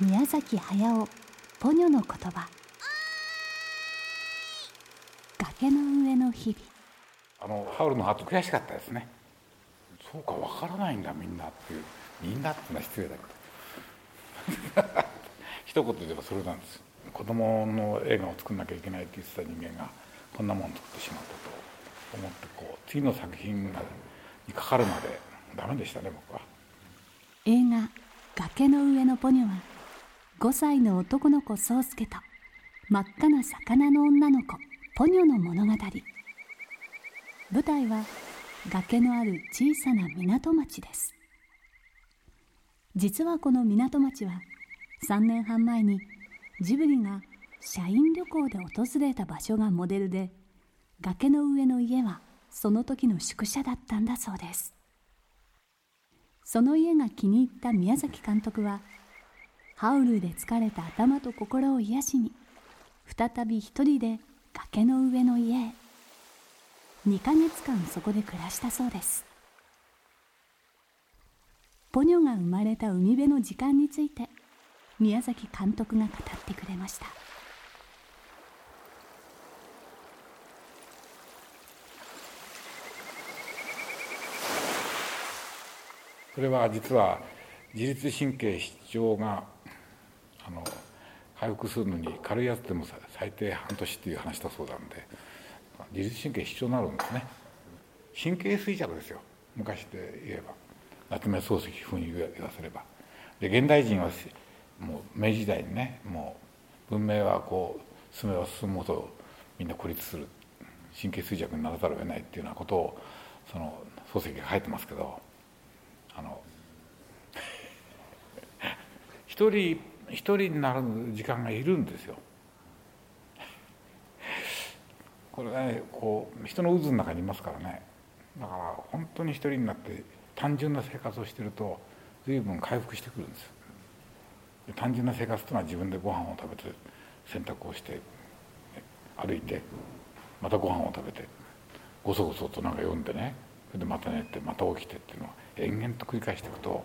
宮崎駿ポニョの言葉。崖の上の日々。あのハウルのハート悔しかったですね。そうかわからないんだみんなっていう。みんなってのは失礼だけど。一言で言えばそれなんです。子供の映画を作んなきゃいけないって言ってた人間がこんなもん作ってしまったと思ってこう次の作品にかかるまでダメでしたね僕は。映画「崖の上のポニョ」は5歳の男の子宗介と真っ赤な魚の女の子ポニョの物語。舞台は崖のある小さな港町です。実はこの港町は3年半前にジブリが社員旅行で訪れた場所がモデルで崖の上の家はその時の宿舎だったんだそうです。その家が気に入った宮崎監督はハウルで疲れた頭と心を癒しに再び一人で崖の上の家へ。2ヶ月間そこで暮らしたそうです。ポニョが生まれた海辺の時間について宮崎監督が語ってくれました。それは実は自律神経失調があの回復するのに軽いやつでも最低半年っていう話だそうなんで自律神経失調になるんですね。神経衰弱ですよ。昔で言えば。夏目漱石風に言わせれば。で現代人はもう明治時代にねもう文明はこう進めば進むほどみんな孤立する。神経衰弱にならざるを得ないっていうようなことをその漱石が書いてますけどあの 一人一人になる時間がいるんですよ。これねこう人の渦の中にいますからね。だから本当に一人になって単純な生活をしてると随分回復してくるんです。単純な生活というのは自分でご飯を食べて洗濯をして歩いてまたご飯を食べてごそごそとなんか読んでね。それでまた寝てまた起きてっていうのは延々と繰り返していくと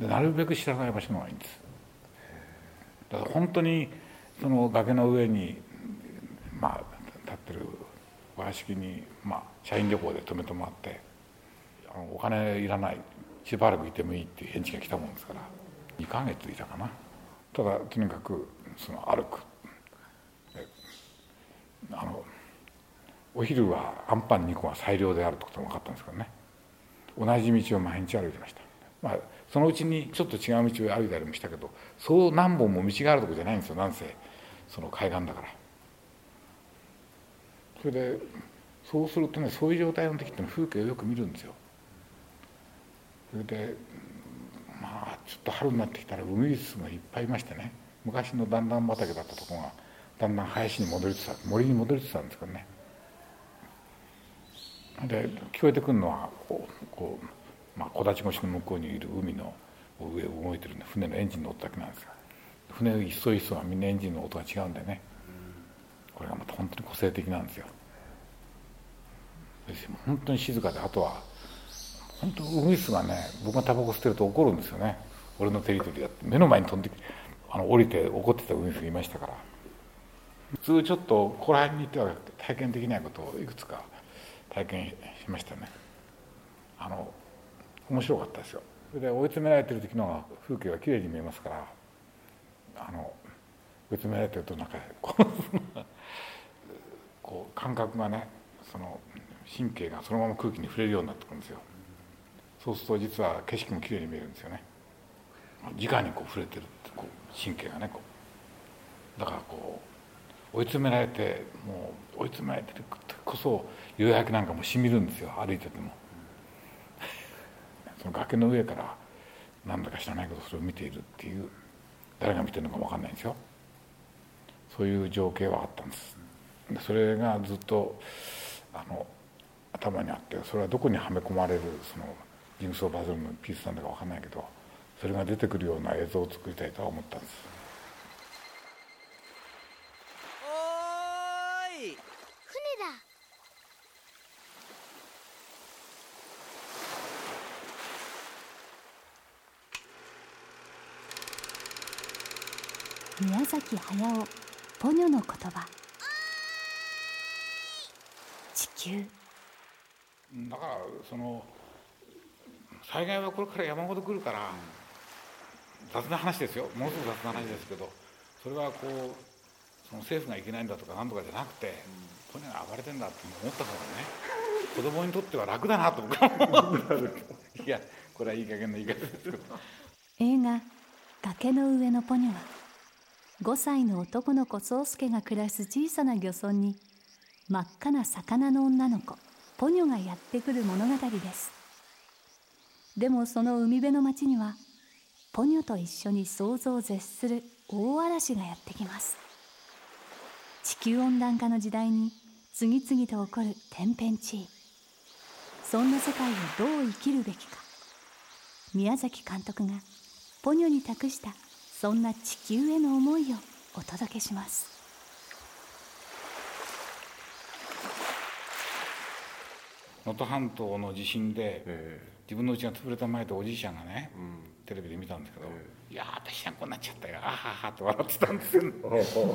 でなるべく知らない場所の方がいいんです。だから本当にその崖の上にまあ立ってる和屋敷に、まあ、社員旅行で泊めてもらってあのお金いらないしばらくいてもいいっていう返事が来たもんですから2ヶ月いたかな。ただとにかくその歩く。あのお昼はあんパン2個が最良であるってことが分かったんですけどね。同じ道を毎日歩いてました、まあ、そのうちにちょっと違う道を歩いたりもしたけどそう何本も道があるとこじゃないんですよなんせ。その海岸だから。それでそうするとねそういう状態の時って風景をよく見るんですよ。それでまあちょっと春になってきたらウグイスがいっぱいいましてね。昔の段々畑だったとこがだんだん林に戻りつつ森に戻りつつあるんですけどね。で聞こえてくるのはこうこう、まあ、木立越しの向こうにいる海の上を動いてるんで船のエンジンの音だけなんですが船一層一層はみんなエンジンの音が違うんでね。これがまた本当に個性的なんですよ。本当に静かであとは本当ウグイスがね僕がタバコ吸ってると怒るんですよね。俺のテリトリーだって。目の前に飛んであの降りて怒ってたウグイスがいましたから。普通ちょっとここら辺に行っては体験できないことをいくつか体験しましたね。あの面白かったですよ。それで追い詰められてる時の風景がきれいに見えますからあの追い詰められてるとなんかこう こう感覚がねその神経がそのまま空気に触れるようになってくるんですよ。そうすると実は景色もきれいに見えるんですよね。直にこう触れてるこう神経がねこう。だからこう追い詰められてもう追い詰められてるこそ夕焼けなんかもしみるんですよ。歩いてても。その崖の上から何だか知らないけどそれを見ているっていう誰が見てるのか分かんないんですよ。そういう情景はあったんです。でそれがずっとあの頭にあってそれはどこにはめ込まれるそのジグソーパズルのピースなんだか分かんないけどそれが出てくるような映像を作りたいとは思ったんですおーい船だ宮崎駿ポニョの言葉。地球。だからその災害はこれから山ほど来るから雑な話ですよ。ものすごく雑な話ですけどそれはこうその政府がいけないんだとか何とかじゃなくてポニョが暴れてんだって思った方がね子供にとっては楽だなと僕は思う。いやこれはいい加減な言い方ですけど。映画「崖の上のポニョ」は5歳の男の子宗介が暮らす小さな漁村に真っ赤な魚の女の子ポニョがやってくる物語です。でもその海辺の町にはポニョと一緒に想像を絶する大嵐がやってきます。地球温暖化の時代に次々と起こる天変地異。そんな世界をどう生きるべきか。宮崎監督がポニョに託したそんな地球への思いをお届けします。能登半島の地震で、自分の家が潰れた前でおじいちゃんがね、テレビで見たんですけど「いや私はこうなっちゃったよ。あはは」って笑ってたんですよ。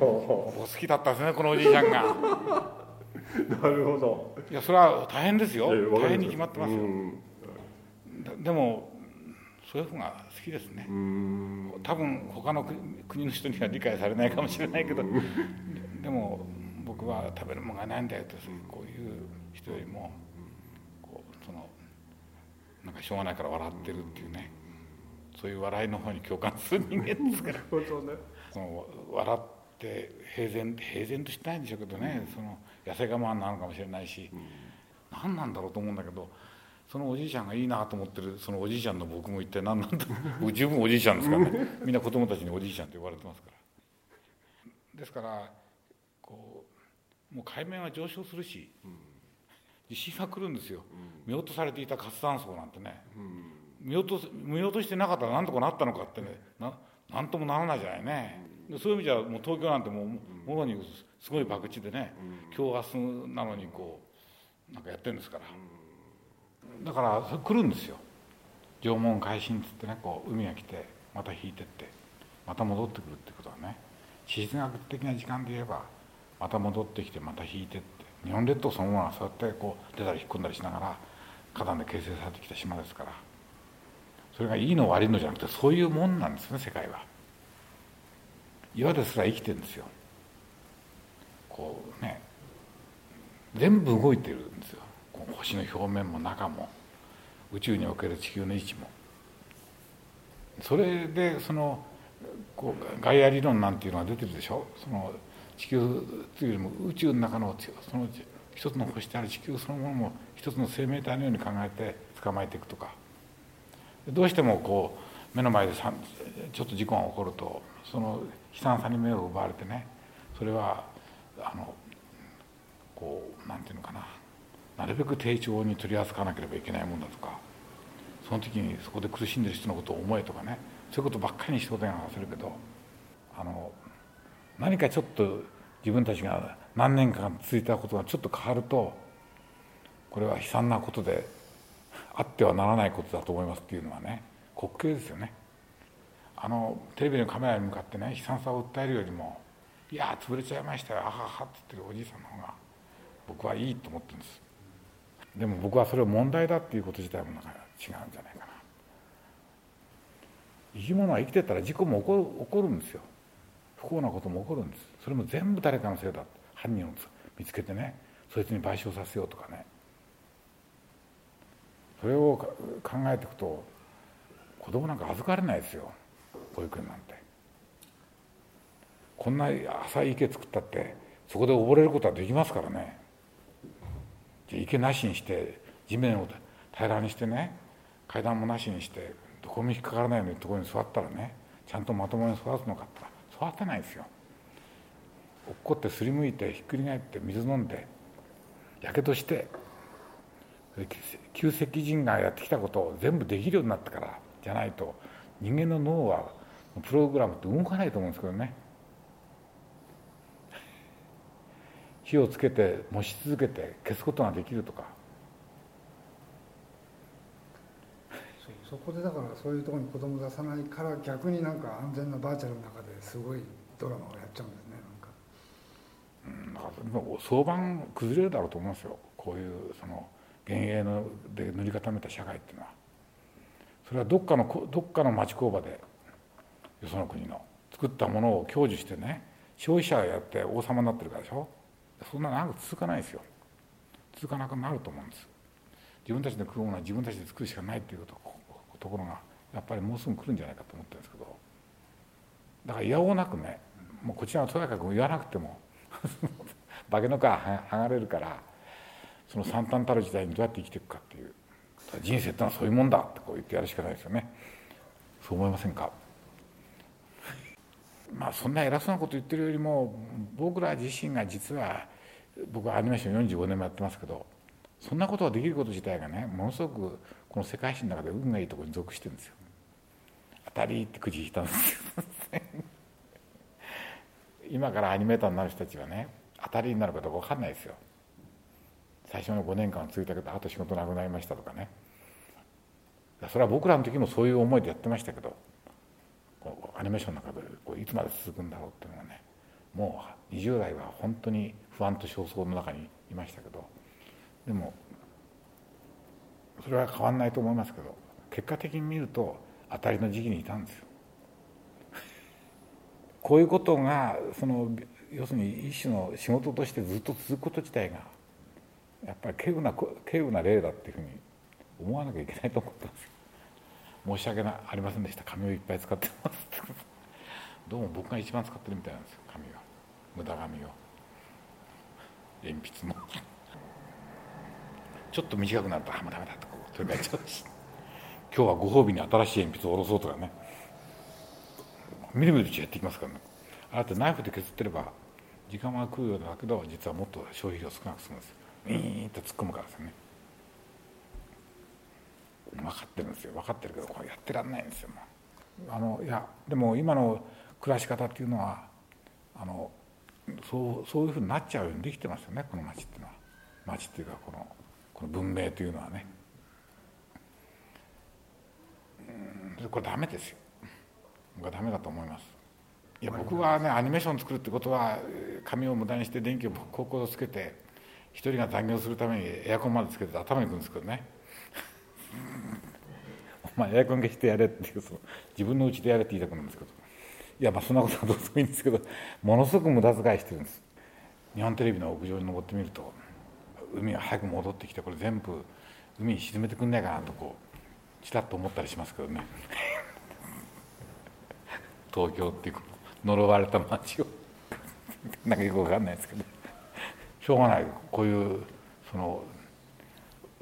お好きだったですねこのおじいちゃんが。なるほど。いやそれは大変ですよ。ええわかります。大変に決まってますよ。うん。ででもそういう方が好きですね。うん。多分他の国国の人には理解されないかもしれないけどででも僕は食べるものがないんだよってこういう人よりもこうそのなんかしょうがないから笑ってるっていうねそういう笑いの方に共感する人間ですから。本当ね。その笑って平然平然としてないんでしょうけどねその痩せ我慢なのかもしれないし何なんだろうと思うんだけどそのおじいちゃんがいいなと思ってるそのおじいちゃんの僕も一体何なんだ 僕十分おじいちゃんですからね。みんな子供たちにおじいちゃんって呼ばれてますから。ですからこうもう海面は上昇するし地震が来るんですよ。見落とされていた活断層なんてね。見落とす見落としてなかったら何とかなったのかってね。ななんともならないじゃないね。でそういう意味じゃもう東京なんてもうもろにすごい博打でね今日明日なのにこうなんかやってるんですからだから来るんですよ。縄文海進っつってねこう海が来てまた引いてってまた戻ってくるってことはね。地質学的な時間で言えばまた戻ってきてまた引いてって。日本列島そのものはそうやってこう出たり引っ込んだりしながら火山で形成されてきた島ですから。それがいいの悪いのじゃなくてそういうもんなんですね世界は。岩ですら生きてるんですよ。こうね全部動いてるんですよ。星の表面も中も宇宙における地球の位置も。それでそのこうガイア理論なんていうのが出てるでしょ？その地球というよりも宇宙の中のその一つの星である地球そのものも一つの生命体のように考えて捕まえていくとか。どうしてもこう目の前でさちょっと事故が起こるとその悲惨さに目を奪われてねそれはあのこうなんていうのかな。なるべく丁重に取り扱わなければいけないもんだとかその時にそこで苦しんでる人のことを思えとかねそういうことばっかりに仕事がするけどあの何かちょっと自分たちが何年間続いたことがちょっと変わるとこれは悲惨なことであってはならないことだと思いますっていうのはね滑稽ですよね。あのテレビのカメラに向かってね悲惨さを訴えるよりも「いや潰れちゃいましたよあはは」って言ってるおじいさんの方が僕はいいと思ってるんです。でも僕はそれを問題だっていうこと自体もなんか違うんじゃないかな。生き物は生きてたら事故も起こる起こるんですよ。不幸なことも起こるんです。それも全部誰かのせいだ犯人を見つけてねそいつに賠償させようとかね。それを考えていくと子供なんか預かれないですよ。保育園なんて。こんな浅い池作ったってそこで溺れることはできますからね。池なしにして地面を平らにしてね階段もなしにしてどこも引っかからないようなところに座ったらねちゃんとまともに育つのかって育てないですよ。落っこってすりむいてひっくり返って水飲んでやけどして旧石人がやってきたことを全部できるようになってからじゃないと人間の脳はプログラムって動かないと思うんですけどね。火をつけて燃し続けて消すことができるとか。そこでだからそういうところに子供出さないから逆になんか安全なバーチャルの中ですごいドラマをやっちゃうんですねなんか。うんだからもう早晩崩れるだろうと思うんですよこういうその幻影ので塗り固めた社会っていうのは。それはどっかのこどっかの町工場でよその国の作ったものを享受してね消費者がやって王様になってるからでしょそんな長く続かないですよ。続かなくなると思うんです。自分たちで食うものは自分たちで作るしかないっていうとところがやっぱりもうすぐ来るんじゃないかと思ってるんですけど。だからいやおうなくねもうこちらはとにかく言わなくても 化けの皮剥がれるからその惨憺たる時代にどうやって生きていくかっていう。人生ってのはそういうもんだってこう言ってやるしかないですよね。そう思いませんか？まあそんな偉そうなこと言ってるよりも僕ら自身が実は僕はアニメーション45年もやってますけどそんなことができること自体がねものすごくこの世界史の中で運がいいところに属してるんですよ。当たりってくじ引いたんですよ。今からアニメーターになる人たちはね当たりになるかどうか分かんないですよ。最初の5年間は続いたけどあと仕事なくなりましたとかね。それは僕らの時もそういう思いでやってましたけどアニメーションの中でこういつまで続くんだろうっていうのはねもう20代は本当に不安と焦燥の中にいましたけどでもそれは変わんないと思いますけど結果的に見ると当たりの時期にいたんですよ。こういうことがその要するに一種の仕事としてずっと続くこと自体がやっぱり稀有な稀有な例だっていうふうに思わなきゃいけないと思ってます申し訳ありませんでした。紙をいっぱい使ってます。どうも僕が一番使ってるみたいなんですよ紙が無駄紙を。鉛筆も。ちょっと短くなると「あもうダメだ」とこう取り替えちゃうし。今日はご褒美に新しい鉛筆を下ろそうとかね。みるみるうちやっていきますからね。あなたナイフで削ってれば時間は食うようだけど実はもっと消費量少なく済むんですよ。ウィーンと突っ込むからですよね。分かってるんですよ。分かってるけどこれやってらんないんですよ。あのいやでも今の暮らし方っていうのはあのそうそういうふうになっちゃうようにできてますよね。この町っていうのは。町っていうかこのこの文明というのはね。うん。これダメですよ。僕はダメだと思います。いや僕はねアニメーション作るってことは紙を無駄にして電気を高校をつけて一人が残業するためにエアコンまでつけて頭にくるんですけどねお前エアコン消してやれっていうその自分の家でやれって言いたくなるんですけど。いやまあそんなことはどうでもいいんですけどものすごく無駄遣いしてるんです。日本テレビの屋上に登ってみると海が早く戻ってきてこれ全部海に沈めてくんないかなとこうちらっと思ったりしますけどね。東京っていう呪われた街を。なんかよく分かんないですけど。しょうがない。こういうその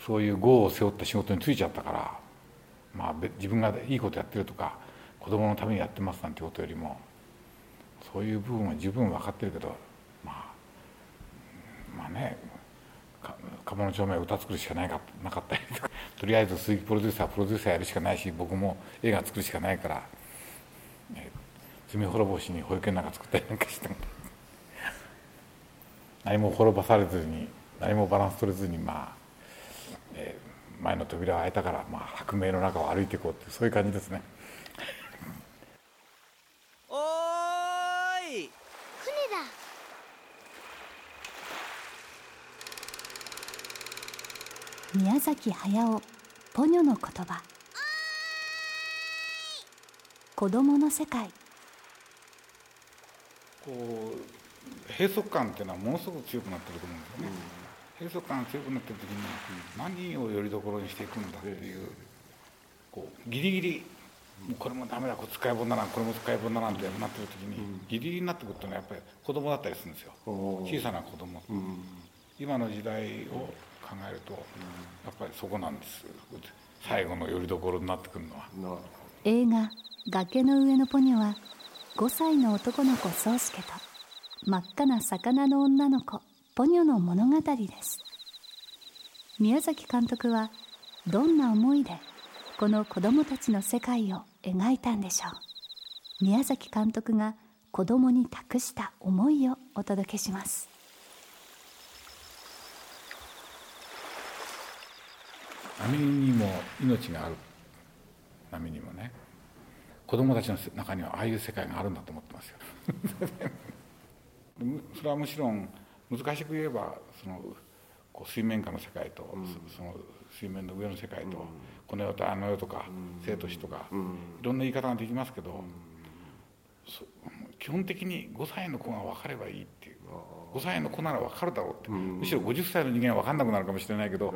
そういう業を背負った仕事に就いちゃったからまあ自分がいいことやってるとか子供のためにやってますなんてことよりもそういう部分は十分分かってるけどまあまあね鴨の町名歌作るしかないかなかったりとかとりあえず鈴木プロデューサープロデューサーやるしかないし僕も映画作るしかないから、罪滅ぼしに保育園なんか作ったりなんかして 何も滅ぼされずに何もバランス取れずにまあ、前の扉を開いたから、まあ、白明の中を歩いていこうってそういう感じですね。おーい。船だ。宮崎駿ポニョの言葉。子供の世界。こう閉塞感っていうのはものすごく強くなってると思うんですよね、閉塞感が強くなってる時に何をよりどころにしていくんだっていうこうギリギリもうこれもダメだこれ使い物だなこれも使い物だなんてなってる時にギリギリになってくるとねやっぱり子供だったりするんですよ。小さな子供、今の時代を考えるとやっぱりそこなんです。最後のよりどころになってくるのは。映画「崖の上のポニョ」は5歳の男の子宗介と真っ赤な魚の女の子ポニョの物語です。宮崎監督はどんな思いでこの子供たちの世界を描いたんでしょう。宮崎監督が子供に託した思いをお届けします。波にも命がある波にもね子供たちの中にはああいう世界があるんだと思ってますよ。それはむしろん難しく言えばそのこう水面下の世界と、うん、その水面の上の世界と、うん、この世とあの世とか、うん、生と死とか、いろんな言い方ができますけど、基本的に5歳の子が分かればいいっていう。5歳の子なら分かるだろうって、むしろ50歳の人間は分かんなくなるかもしれないけど、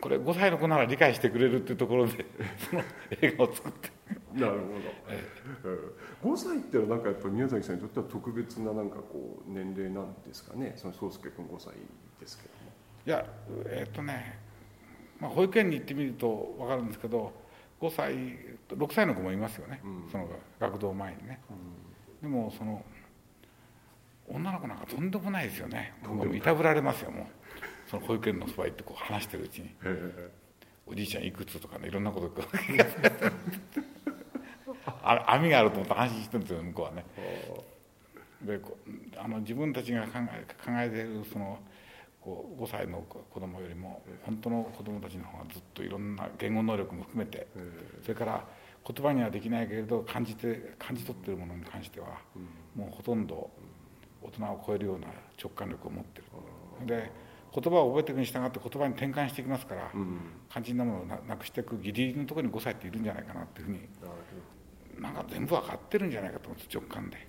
これ5歳の子なら理解してくれるっていうところでその映画を作ってなるほど、ええ、5歳っていうのはなんかやっぱり宮崎さんにとっては特別ななんかこう年齢なんですかね？その宗介君5歳ですけども。いやえっ、とね、まあ、保育園に行ってみると分かるんですけど5歳6歳の子もいますよね、うん、その学童前にね、うん、でもその女の子なんかとんでもないですよね。もういたぶられますよもう。その保育園のそば行ってこう話してるうちに。おじいちゃんいくつとかねいろんなこと 網があると思って安心してるんですよ向こうはね。であの自分たちが考え考えているそのこう5歳の子供よりも本当の子供たちの方がずっといろんな言語能力も含めてそれから言葉にはできないけれど感じて感じ取ってるものに関してはもうほとんど大人を超えるような直感力を持ってる。で言葉を覚えていくに従って言葉に転換していきますから、うん、肝心なものをなくしていくギリギリのところに5歳っているんじゃないかなっていうふうになんか全部分かってるんじゃないかと思って直感で。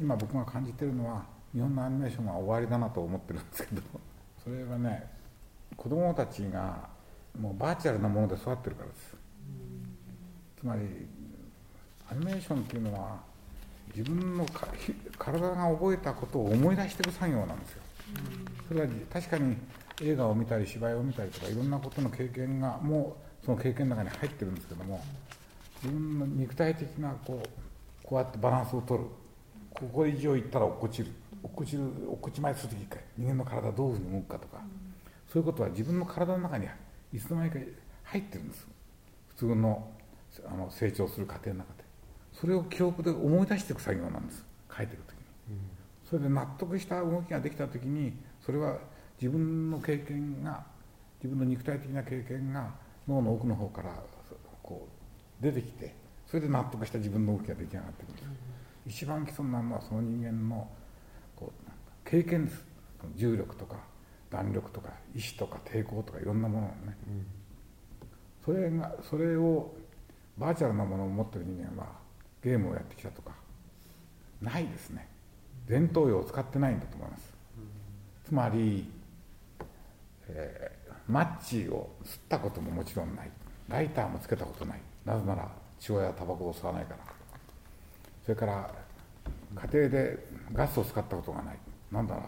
今僕が感じてるのは日本のアニメーションは終わりだなと思ってるんですけど それはね子供たちがもうバーチャルなもので育ってるからです。つまりアニメーションっていうのは自分の体が覚えたことを思い出していく作業なんですよ。それは確かに映画を見たり芝居を見たりとかいろんなことの経験がもうその経験の中に入ってるんですけども自分の肉体的なこうこうやってバランスを取る。ここ以上いったら落っこちる。落っこちる落っこちまいする時人間の体どういうふうに動くかとか、そういうことは自分の体の中にいつの間にか入ってるんです。普通のあの成長する過程の中で。それを記憶で思い出していく作業なんです。書いてる時に、それで納得した動きができた時にそれは自分の経験が自分の肉体的な経験が脳の奥の方からこう出てきてそれで納得した自分の動きが出来上がってくる、うん、一番基礎になるのはその人間のこう経験です。重力とか弾力とか意志とか抵抗とかいろんなものをね、うん、それがそれをバーチャルなものを持ってる人間はゲームをやってきたとかないですね。前頭葉を使ってないんだと思います。つまり、えー、マッチを吸ったことももちろんない。ライターもつけたことない。なぜなら父親はタバコを吸わないから。それから家庭でガスを使ったことがない。なんだろう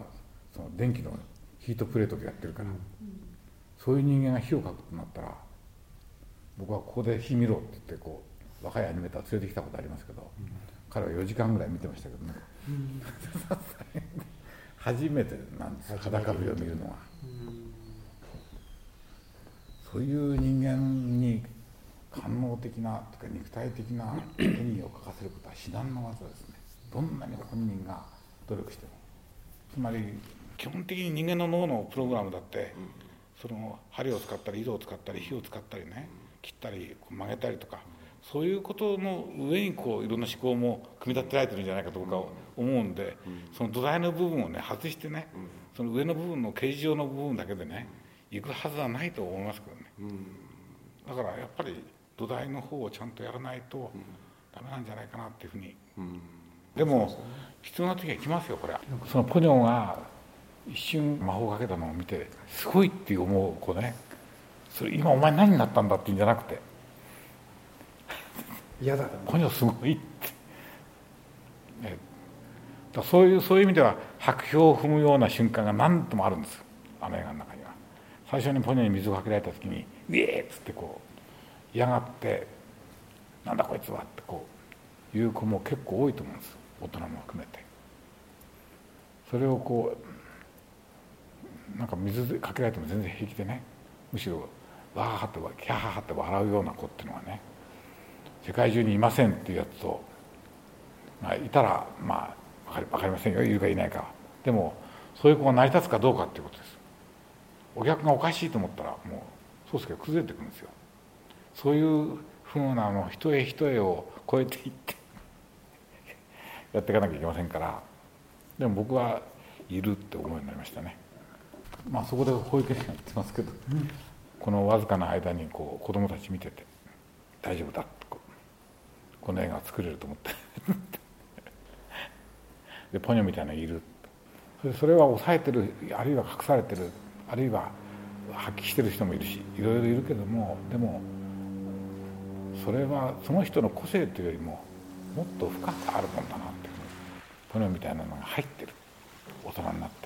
その電気のヒートプレートでやってるから、そういう人間が火をかくとなったら僕はここで火見ろって言ってこう若いアニメーター連れてきたことありますけど、うん、彼は4時間ぐらい見てましたけどね、うん、初めてなんです裸火を見るのは、うん、そういう人間に官能的なとか肉体的な手にを書かせることは至難の技ですね。どんなに本人が努力しても。つまり基本的に人間の脳のプログラムだって、その針を使ったり色を使ったり火を使ったりね切ったり曲げたりとかそういうことの上にこういろんな思考も組み立てられてるんじゃないかと僕は思うんで、その土台の部分をね外してね、その上の部分の形状の部分だけでね行くはずはないと思いますけどね、だからやっぱり土台の方をちゃんとやらないとダメなんじゃないかなっていうふうに、でも必要な時は来ますよこれは。そのポニョが一瞬魔法をかけたのを見てすごいって思う子ね。それ今お前何になったんだって言うんじゃなくて。嫌だこのすごいって、ね、そういうそういう意味では白氷を踏むような瞬間が何ともあるんです。あの映画の中には。最初にポニョに水をかけられた時に「イエー!」っつってこう嫌がって「なんだこいつは」ってこう言う子も結構多いと思うんです大人も含めて。それをこうなんか水かけられても全然平気でね。むしろわーってキャーって笑うような子っていうのはね世界中にいませんっていうやつと、まあ、いたらまあ分かりませんよ。いるかいないか。でもそういう子が成り立つかどうかっていうことです。お客がおかしいと思ったらもう宗介が崩れてくるんですよ。そういうふうなの一重一重を超えていって やっていかなきゃいけませんからでも僕はいるって思うようになりましたね。まあそこで保育園やってますけど、うん、このわずかな間にこう子供たち見てて大丈夫だこの映画作れると思って。でポニョみたいなのいる。それは抑えてるあるいは隠されてるあるいは発揮してる人もいるしいろいろいるけどもでもそれはその人の個性というよりももっと深くあるもんだなってポニョみたいなのが入ってる。大人になって。